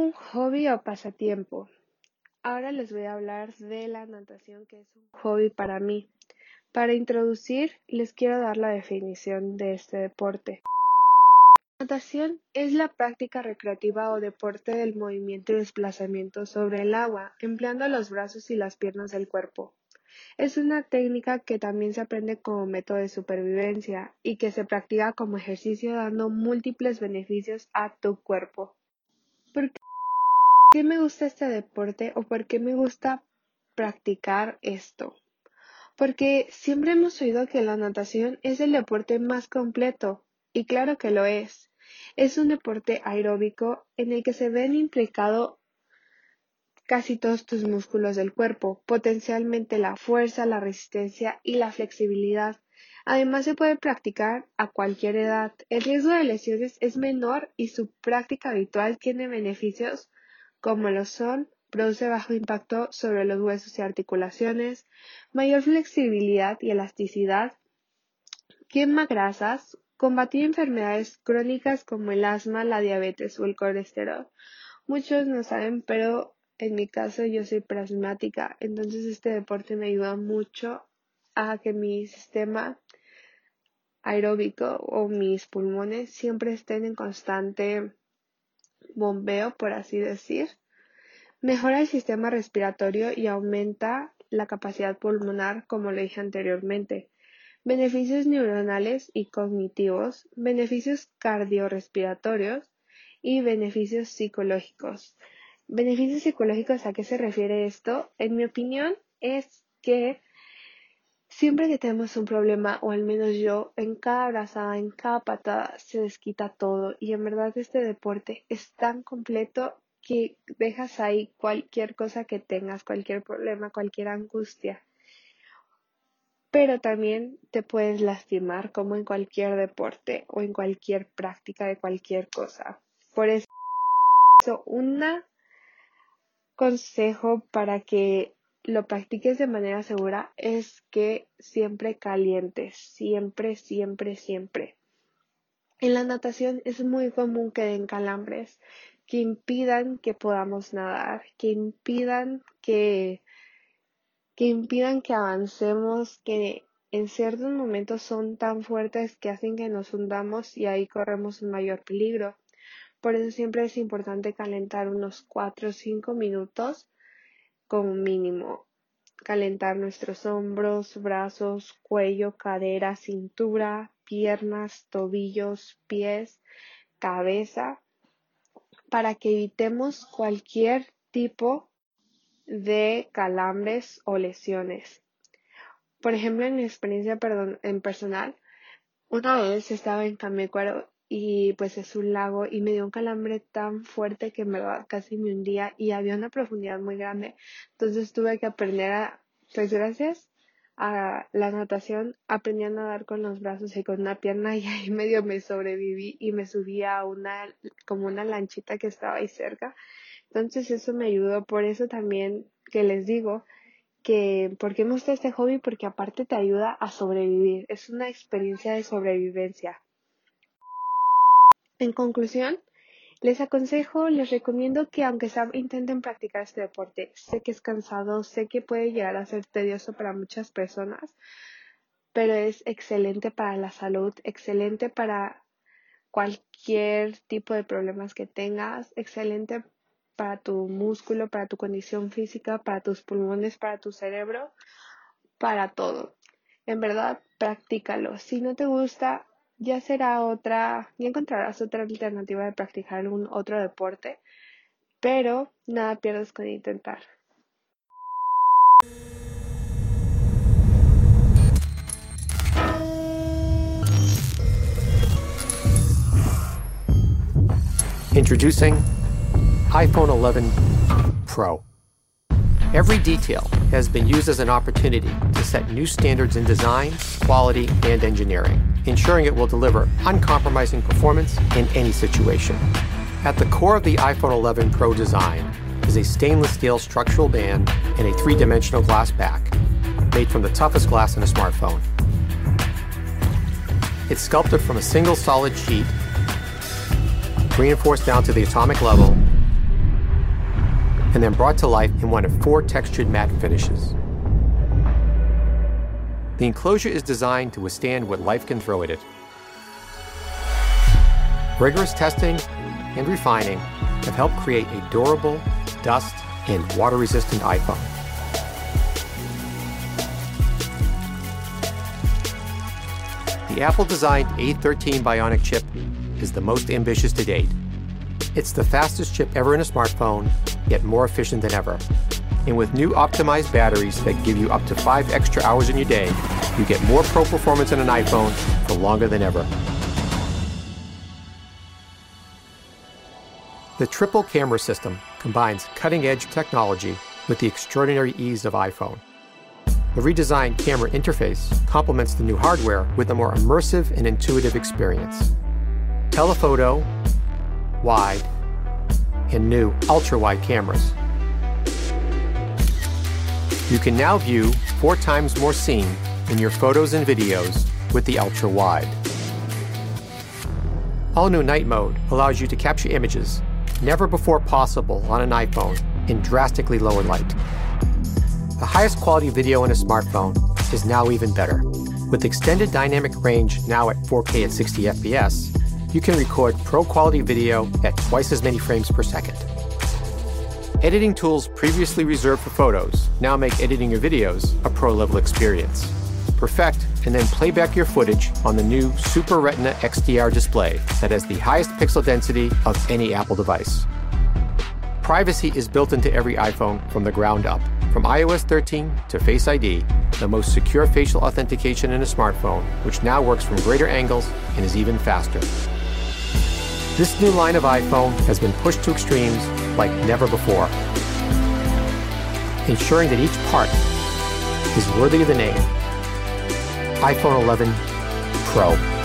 Un hobby o pasatiempo. Ahora les voy a hablar de la natación, que es un hobby para mí. Para introducir, les quiero dar la definición de este deporte. Natación es la práctica recreativa o deporte del movimiento y desplazamiento sobre el agua, empleando los brazos y las piernas del cuerpo. Es una técnica que también se aprende como método de supervivencia y que se practica como ejercicio dando múltiples beneficios a tu cuerpo. ¿Por qué me gusta este deporte o por qué me gusta practicar esto? Porque siempre hemos oído que la natación es el deporte más completo, y claro que lo es. Es un deporte aeróbico en el que se ven implicados casi todos tus músculos del cuerpo, potencialmente la fuerza, la resistencia y la flexibilidad. Además se puede practicar a cualquier edad. El riesgo de lesiones es menor y su práctica habitual tiene beneficios como lo son produce bajo impacto sobre los huesos y articulaciones, mayor flexibilidad y elasticidad, quema grasas, combatir enfermedades crónicas como el asma, la diabetes o el colesterol. Muchos no saben, pero en mi caso yo soy plasmática, entonces este deporte me ayuda mucho a que mi sistema aeróbico o mis pulmones siempre estén en constante bombeo, por así decir. Mejora el sistema respiratorio y aumenta la capacidad pulmonar, como lo dije anteriormente. Beneficios neuronales y cognitivos, beneficios cardiorrespiratorios y beneficios psicológicos. Beneficios psicológicos, ¿a qué se refiere esto? En mi opinión es que siempre que tenemos un problema, o al menos yo, en cada abrazada, en cada patada, se desquita todo. Y en verdad este deporte es tan completo que dejas ahí cualquier cosa que tengas, cualquier problema, cualquier angustia. Pero también te puedes lastimar como en cualquier deporte o en cualquier práctica de cualquier cosa. Por eso, una consejo para que lo practiques de manera segura es que siempre calientes, siempre, siempre, siempre. En la natación es muy común que den calambres que impidan que podamos nadar, que impidan que, que impidan que avancemos, que en ciertos momentos son tan fuertes que hacen que nos hundamos y ahí corremos un mayor peligro. Por eso siempre es importante calentar unos 4 o 5 minutos como mínimo. Calentar nuestros hombros, brazos, cuello, cadera, cintura, piernas, tobillos, pies, cabeza, para que evitemos cualquier tipo de calambres o lesiones. Por ejemplo, en mi experiencia perdón, en personal, una vez estaba en Camecuaro y pues es un lago y me dio un calambre tan fuerte que me casi me hundía y había una profundidad muy grande. Entonces tuve que aprender a, pues gracias a la natación, aprendí a nadar con los brazos y con una pierna y ahí medio me sobreviví y me subí a una, como una lanchita que estaba ahí cerca. Entonces eso me ayudó, por eso también que les digo que, ¿por qué me gusta este hobby? Porque aparte te ayuda a sobrevivir, es una experiencia de sobrevivencia. En conclusión, les aconsejo, les recomiendo que aunque sea, intenten practicar este deporte. Sé que es cansado, sé que puede llegar a ser tedioso para muchas personas, pero es excelente para la salud, excelente para cualquier tipo de problemas que tengas, excelente para tu músculo, para tu condición física, para tus pulmones, para tu cerebro, para todo. En verdad, practícalo. Si no te gusta, ya será otra, ya encontrarás otra alternativa de practicar algún otro deporte, pero nada pierdes con intentar. Introducing iPhone 11 Pro. Every detail has been used as an opportunity to set new standards in design, quality, and engineering, ensuring it will deliver uncompromising performance in any situation. At the core of the iPhone 11 Pro design is a stainless steel structural band and a three-dimensional glass back, made from the toughest glass in a smartphone. It's sculpted from a single solid sheet, reinforced down to the atomic level, and then brought to life in one of four textured matte finishes. The enclosure is designed to withstand what life can throw at it. Rigorous testing and refining have helped create a durable, dust, and water-resistant iPhone. The Apple-designed A13 Bionic chip is the most ambitious to date. It's the fastest chip ever in a smartphone, yet more efficient than ever. And with new optimized batteries that give you up to five extra hours in your day, you get more pro performance in an iPhone for longer than ever. The triple camera system combines cutting edge technology with the extraordinary ease of iPhone. The redesigned camera interface complements the new hardware with a more immersive and intuitive experience. Telephoto, wide, and new ultra wide cameras. You can now view four times more scene in your photos and videos with the ultra wide. All new night mode allows you to capture images never before possible on an iPhone in drastically lower light. The highest quality video in a smartphone is now even better. With extended dynamic range now at 4K at 60 FPS, you can record pro quality video at twice as many frames per second. Editing tools previously reserved for photos now make editing your videos a pro level experience. Perfect and then play back your footage on the new Super Retina XDR display that has the highest pixel density of any Apple device. Privacy is built into every iPhone from the ground up. From iOS 13 to Face ID, the most secure facial authentication in a smartphone, which now works from greater angles and is even faster. This new line of iPhone has been pushed to extremes like never before, ensuring that each part is worthy of the name iPhone 11 Pro.